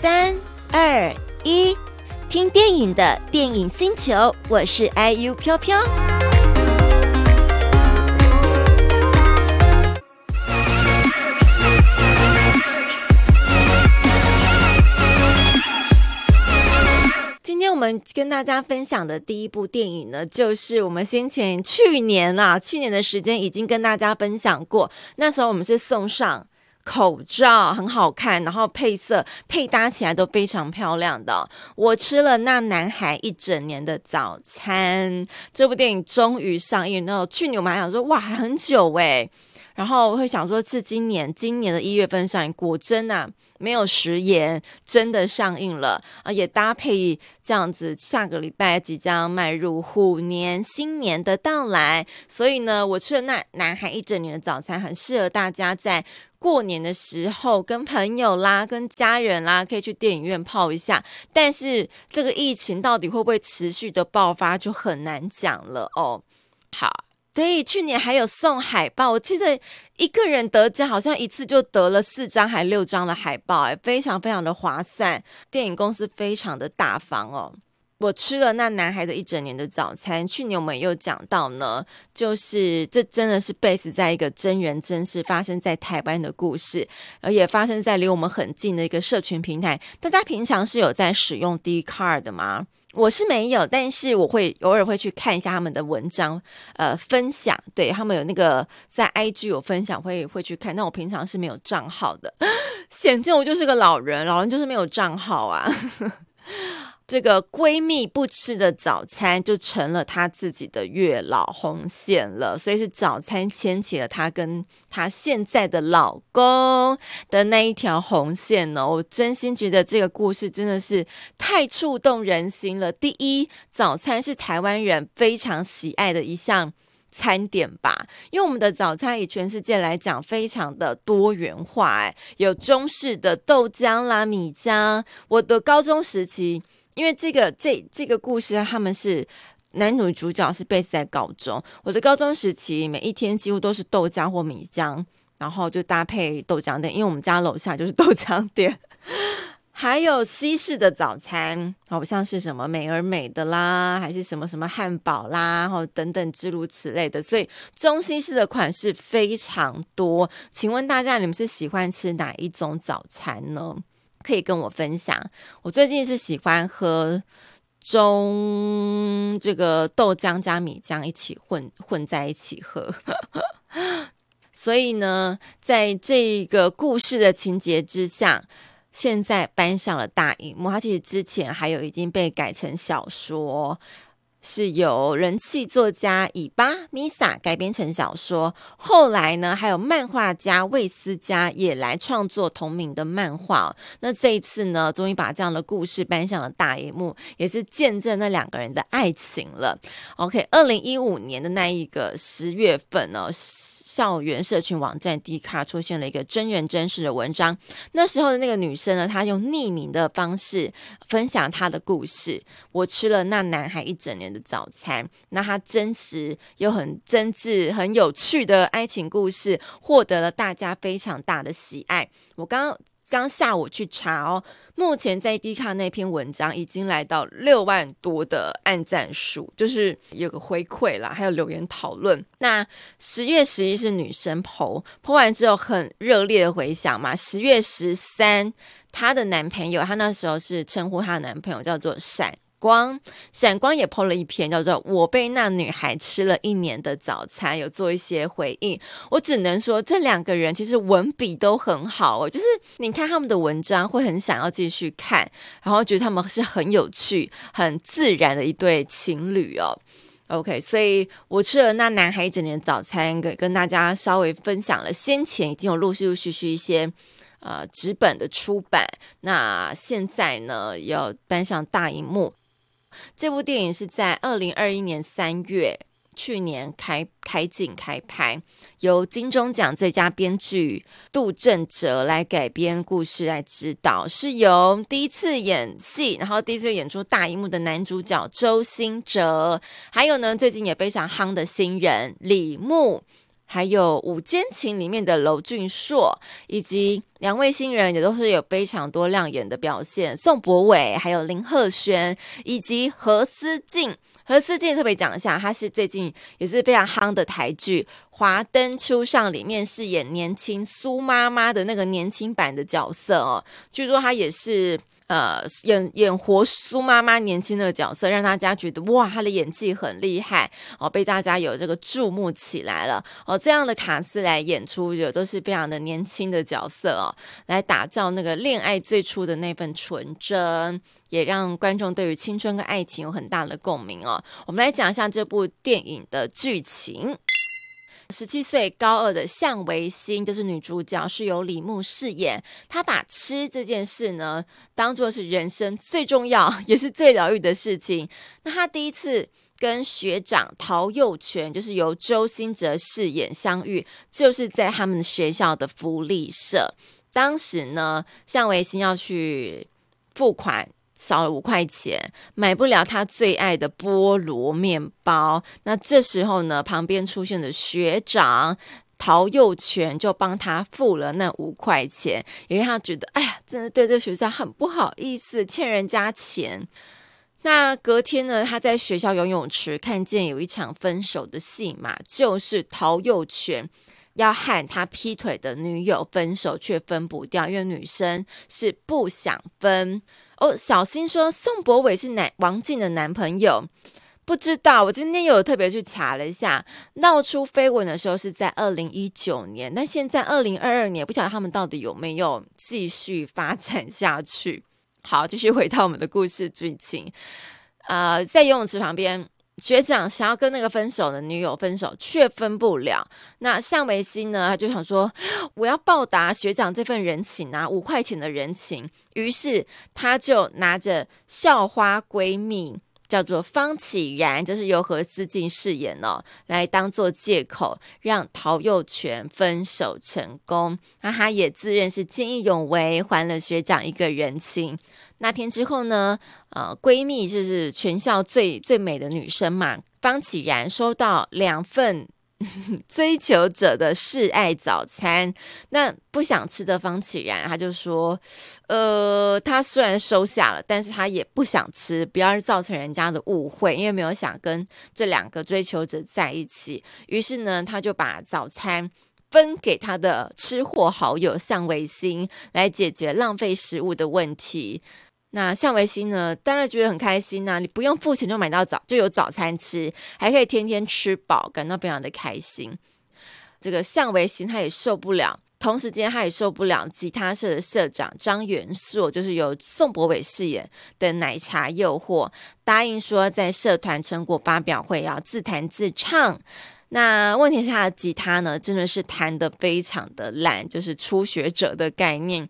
三二一，听电影的电影星球，我是 IU 飘飘。我们跟大家分享的第一部电影呢，就是我们先前去年啊，去年的时间已经跟大家分享过。那时候我们是送上口罩，很好看，然后配色配搭起来都非常漂亮的。我吃了那男孩一整年的早餐。这部电影终于上映，然后去年我们还想说，哇，还很久诶。然后我会想说，是今年今年的一月份上映，果真啊。没有食言，真的上映了啊！也搭配这样子，下个礼拜即将迈入虎年新年的到来，所以呢，我吃了那男孩一整年的早餐，很适合大家在过年的时候跟朋友啦、跟家人啦，可以去电影院泡一下。但是这个疫情到底会不会持续的爆发，就很难讲了哦。好。所以去年还有送海报，我记得一个人得奖好像一次就得了四张还六张的海报，哎，非常非常的划算。电影公司非常的大方哦。我吃了那男孩的一整年的早餐。去年我们也有讲到呢，就是这真的是 base 在一个真人真事发生在台湾的故事，而也发生在离我们很近的一个社群平台。大家平常是有在使用 Dcard 的吗？我是没有，但是我会偶尔会去看一下他们的文章，呃，分享，对，他们有那个在 IG 有分享，会会去看。但我平常是没有账号的，显见我就是个老人，老人就是没有账号啊。这个闺蜜不吃的早餐就成了她自己的月老红线了，所以是早餐牵起了她跟她现在的老公的那一条红线呢。我真心觉得这个故事真的是太触动人心了。第一，早餐是台湾人非常喜爱的一项餐点吧，因为我们的早餐以全世界来讲非常的多元化，哎，有中式的豆浆啦、米浆。我的高中时期。因为这个这这个故事，他们是男女主角是 base 在高中。我的高中时期，每一天几乎都是豆浆或米浆，然后就搭配豆浆店，因为我们家楼下就是豆浆店。还有西式的早餐，好像是什么美而美的啦，还是什么什么汉堡啦，然后等等之如此类的。所以中西式的款式非常多。请问大家，你们是喜欢吃哪一种早餐呢？可以跟我分享。我最近是喜欢喝中这个豆浆加米浆一起混混在一起喝，所以呢，在这个故事的情节之下，现在搬上了大荧幕。它其实之前还有已经被改成小说。是由人气作家以巴米萨改编成小说，后来呢，还有漫画家魏思佳也来创作同名的漫画。那这一次呢，终于把这样的故事搬上了大荧幕，也是见证那两个人的爱情了。OK，二零一五年的那一个十月份呢。校园社群网站 D 卡出现了一个真人真事的文章。那时候的那个女生呢，她用匿名的方式分享她的故事。我吃了那男孩一整年的早餐。那她真实又很真挚、很有趣的爱情故事，获得了大家非常大的喜爱。我刚刚。刚下午去查哦，目前在 D 卡那篇文章已经来到六万多的按赞数，就是有个回馈啦，还有留言讨论。那十月十一是女生剖剖完之后很热烈的回响嘛。十月十三，她的男朋友，她那时候是称呼她的男朋友叫做闪。光闪光也 po 了一篇，叫做《我被那女孩吃了一年的早餐》，有做一些回应。我只能说，这两个人其实文笔都很好哦，就是你看他们的文章，会很想要继续看，然后觉得他们是很有趣、很自然的一对情侣哦。OK，所以我吃了那男孩一整年早餐，跟跟大家稍微分享了。先前已经有陆陆续续一些。呃，纸本的出版，那现在呢要搬上大荧幕。这部电影是在二零二一年三月，去年开开镜开拍，由金钟奖最佳编剧杜政哲来改编故事来指导，是由第一次演戏，然后第一次演出大荧幕的男主角周兴哲，还有呢最近也非常夯的新人李牧。还有《五间情》里面的娄俊硕，以及两位新人也都是有非常多亮眼的表现，宋柏伟，还有林鹤轩，以及何思静。何思静特别讲一下，他是最近也是非常夯的台剧《华灯初上》里面饰演年轻苏妈妈的那个年轻版的角色哦，据说他也是。呃，演演活苏妈妈年轻的角色，让大家觉得哇，她的演技很厉害哦，被大家有这个注目起来了哦。这样的卡司来演出，也都是非常的年轻的角色哦，来打造那个恋爱最初的那份纯真，也让观众对于青春跟爱情有很大的共鸣哦。我们来讲一下这部电影的剧情。十七岁高二的向维新就是女主角，是由李牧饰演。她把吃这件事呢，当做是人生最重要 也是最疗愈的事情。那她第一次跟学长陶佑权，就是由周兴哲饰演相遇，就是在他们学校的福利社。当时呢，向维新要去付款。少了五块钱，买不了他最爱的菠萝面包。那这时候呢，旁边出现的学长陶佑权就帮他付了那五块钱，也让他觉得，哎呀，真的对这学校很不好意思，欠人家钱。那隔天呢，他在学校游泳池看见有一场分手的戏码，就是陶佑权要和他劈腿的女友分手，却分不掉，因为女生是不想分。哦，小新说宋博伟是男王静的男朋友，不知道。我今天有特别去查了一下，闹出绯闻的时候是在二零一九年，那现在二零二二年，不晓得他们到底有没有继续发展下去。好，继续回到我们的故事剧情。呃，在游泳池旁边。学长想要跟那个分手的女友分手，却分不了。那向维新呢？他就想说，我要报答学长这份人情啊，五块钱的人情。于是他就拿着校花闺蜜，叫做方启然，就是由何思静饰演哦，来当做借口，让陶佑权分手成功。那他也自认是见义勇为，还了学长一个人情。那天之后呢，呃，闺蜜就是全校最最美的女生嘛，方启然收到两份 追求者的示爱早餐。那不想吃的方启然，他就说，呃，他虽然收下了，但是他也不想吃，不要造成人家的误会，因为没有想跟这两个追求者在一起。于是呢，他就把早餐分给他的吃货好友向维新，来解决浪费食物的问题。那向维新呢，当然觉得很开心呐、你不用付钱就买到早，就有早餐吃，还可以天天吃饱，感到非常的开心。这个向维新他也受不了，同时间他也受不了吉他社的社长张元硕，就是由宋柏伟饰演的奶茶诱惑，答应说在社团成果发表会要自弹自唱。那问题是他的吉他呢，真的是弹得非常的烂，就是初学者的概念。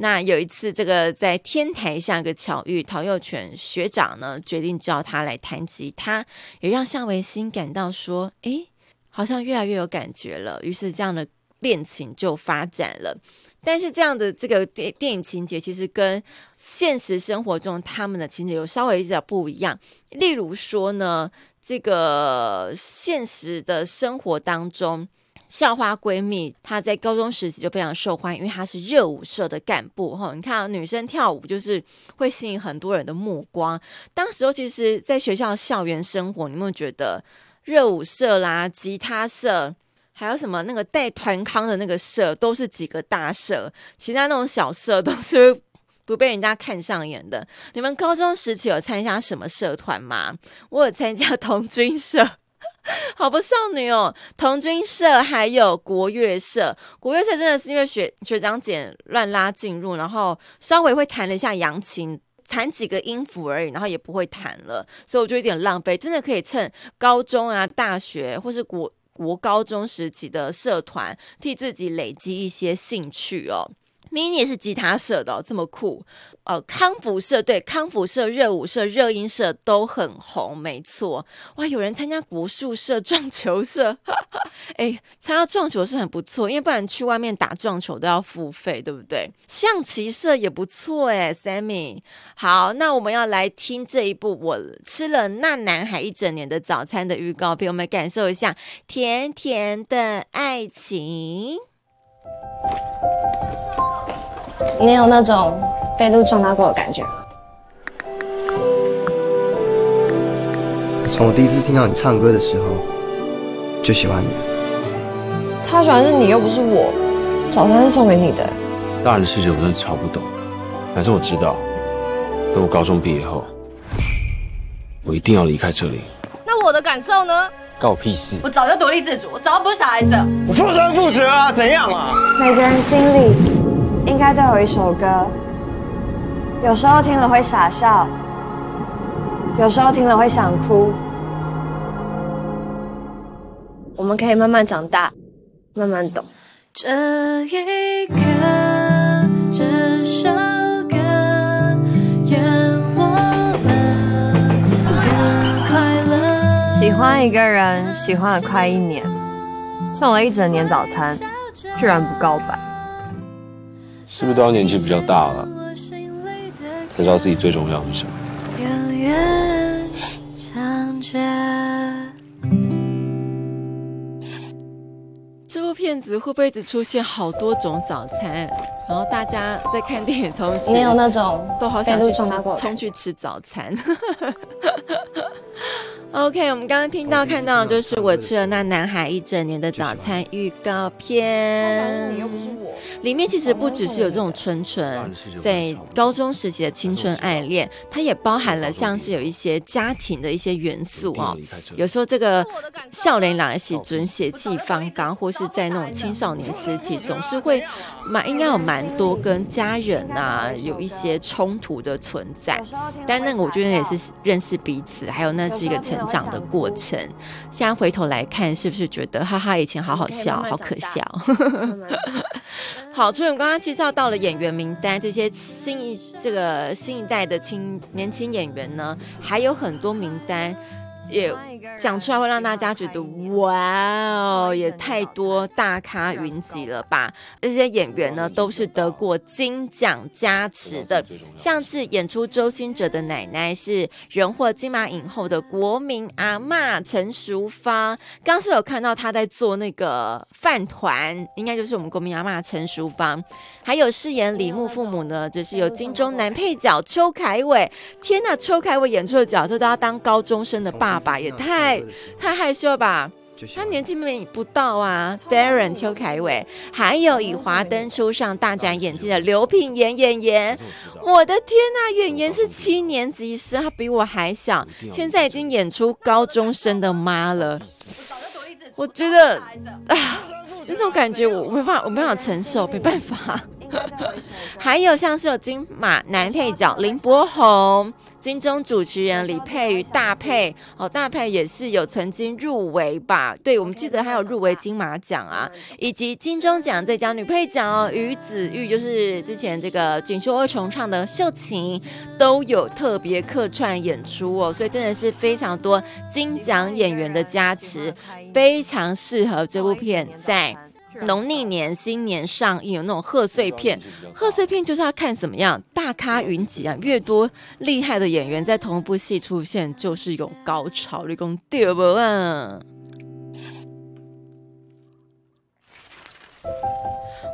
那有一次，这个在天台下个巧遇，陶佑泉学长呢决定叫他来弹吉他，也让向维新感到说，诶，好像越来越有感觉了。于是这样的恋情就发展了。但是这样的这个电电影情节，其实跟现实生活中他们的情节有稍微有点不一样。例如说呢，这个现实的生活当中。校花闺蜜，她在高中时期就非常受欢迎，因为她是热舞社的干部。哈，你看女生跳舞就是会吸引很多人的目光。当时候其实，在学校校园生活，你有没有觉得热舞社啦、吉他社，还有什么那个带团康的那个社，都是几个大社，其他那种小社都是不被人家看上眼的。你们高中时期有参加什么社团吗？我有参加童军社。好不少女哦，童军社还有国乐社，国乐社真的是因为学学长姐乱拉进入，然后稍微会弹了一下扬琴，弹几个音符而已，然后也不会弹了，所以我就有点浪费。真的可以趁高中啊、大学或是国国高中时期的社团，替自己累积一些兴趣哦。Mini 是吉他社的、这么酷。呃，康复社对，康复社、热舞社、热音社都很红，没错。哇，有人参加国术社、撞球社，哎，参加撞球社很不错，因为不然去外面打撞球都要付费，对不对？象棋社也不错，哎，Sammy。好，那我们要来听这一部我吃了那男孩一整年的早餐的预告片，我们感受一下甜甜的爱情。你有那种被路撞到过的感觉吗？从我第一次听到你唱歌的时候，就喜欢你。他喜欢是你，又不是我。早餐是送给你的。大人的世界我真的超不懂，反正我知道，等我高中毕业后，我一定要离开这里。那我的感受呢？关我屁事！我早就独立自主，我早就不是小孩子。我负责负责啊，怎样啊？每个人心里。应该都有一首歌，有时候听了会傻笑，有时候听了会想哭。我们可以慢慢长大，慢慢懂。这一刻，这首歌，愿我们更快乐。喜欢一个人，喜欢了快一年，送了一整年早餐，居然不告白。是不是都要年纪比较大了，才知道自己最重要是什么？这部片子会不会一直出现好多种早餐？然后大家在看电影同时，没有那种都好想去吃，冲去吃早餐。OK，我们刚刚听到看到的就是我吃了那男孩一整年的早餐预告片。你又不是我。里面其实不只是有这种纯纯在高中时期的青春爱恋，它也包含了像是有一些家庭的一些元素哦。有时候这个少年郎的时阵血气方刚，或是在那种青少年时期，总是会蛮应该有蛮多跟家人啊有一些冲突的存在。但那个我觉得也是认识彼此，还有那是一个成。成长的过程，现在回头来看，是不是觉得哈哈，以前好好笑，好可笑？好，所以我们刚刚介绍到了演员名单，这些新一这个新一代的青年轻演员呢，还有很多名单。也讲出来会让大家觉得哇哦，也太多大咖云集了吧！这些演员呢，都是得过金奖加持的，像是演出周星哲的奶奶是荣获金马影后的国民阿嬷陈淑芳。刚是有看到她在做那个饭团，应该就是我们国民阿嬷陈淑芳。还有饰演李牧父母呢，就是有金钟男配角邱凯伟。天呐，邱凯伟演出的角色都要当高中生的爸爸。爸也太太太害羞了吧？他年纪没不到啊，Darren 邱凯伟，还有以华灯初上大展演技的刘品言演员。我的天呐，演员是七年级生，他比我还小，现在已经演出高中生的妈了。我觉得啊，那种感觉我没办法，我没办法承受，没办法。还有像是有金马男配角林柏宏，金钟主持人李佩瑜大佩哦，大佩也是有曾经入围吧？对，我们记得还有入围金马奖啊，以及金钟奖最佳女配角哦，于子玉就是之前这个锦绣二重唱的秀琴，都有特别客串演出哦，所以真的是非常多金奖演员的加持，非常适合这部片在。农历年新年上映有那种贺岁片，贺岁片就是要看怎么样，大咖云集啊，越多厉害的演员在同一部戏出现，就是一种高潮，一种对不啊？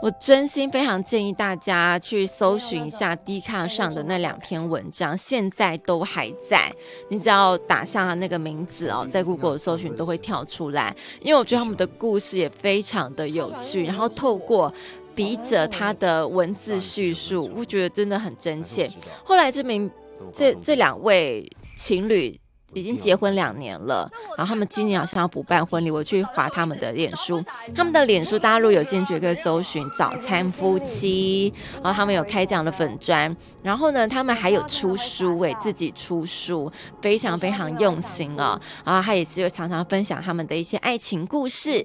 我真心非常建议大家去搜寻一下 D 卡上的那两篇文章，现在都还在。你只要打上那个名字哦，在 Google 搜寻都会跳出来。因为我觉得他们的故事也非常的有趣，然后透过笔者他的文字叙述，我觉得真的很真切。后来这名这这两位情侣。已经结婚两年了，然后他们今年好像要补办婚礼，我去划他们的脸书，他们的脸书大家如果有兴趣可以搜寻“早餐夫妻”，然后他们有开这样的粉砖，然后呢，他们还有出书，为自己出书，非常非常用心啊、哦，然后他也是有常常分享他们的一些爱情故事。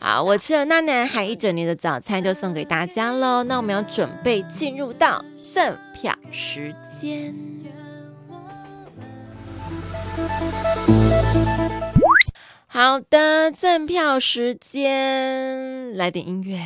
啊，我吃了那男孩一整年的早餐，就送给大家喽。那我们要准备进入到赠票时间。好的，赠票时间，来点音乐。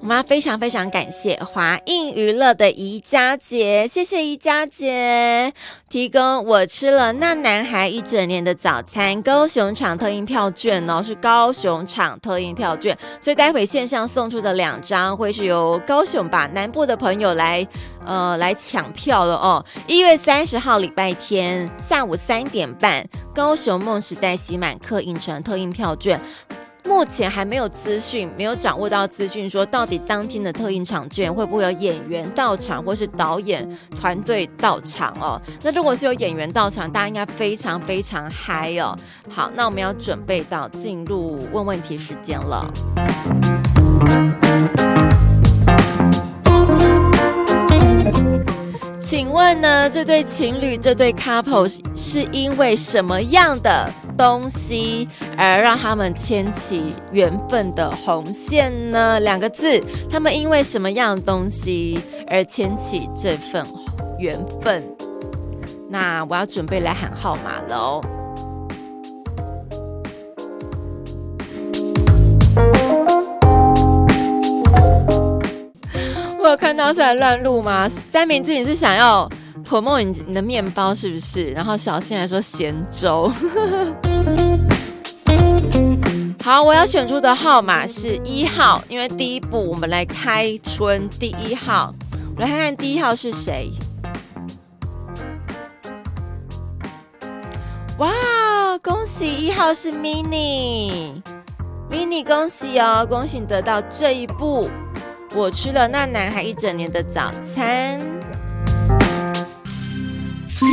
我们要非常非常感谢华映娱乐的宜家姐，谢谢宜家姐。提供我吃了那男孩一整年的早餐，高雄场特印票券哦，是高雄场特印票券，所以待会线上送出的两张会是由高雄吧南部的朋友来呃来抢票了哦，一月三十号礼拜天下午三点半，高雄梦时代喜满客影城特印票券。目前还没有资讯，没有掌握到资讯，说到底当天的特映场券会不会有演员到场，或是导演团队到场哦？那如果是有演员到场，大家应该非常非常嗨哦。好，那我们要准备到进入问问题时间了。请问呢，这对情侣，这对 couple 是因为什么样的东西而让他们牵起缘分的红线呢？两个字，他们因为什么样的东西而牵起这份缘分？那我要准备来喊号码了哦。我有看到是在乱录吗？三明治，你是想要 promote 你你的面包是不是？然后小新来说咸粥。好，我要选出的号码是一号，因为第一步我们来开春第一号，我来看看第一号是谁。哇，恭喜一号是 mini，mini 恭喜哦，恭喜你得到这一步。我吃了那男孩一整年的早餐。哎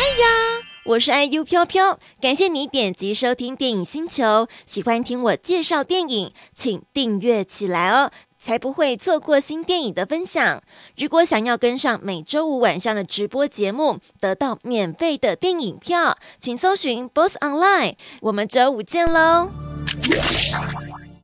呀，我是 IU 飘飘，感谢你点击收听电影星球。喜欢听我介绍电影，请订阅起来哦，才不会错过新电影的分享。如果想要跟上每周五晚上的直播节目，得到免费的电影票，请搜寻 BOSS ONLINE。我们周五见喽！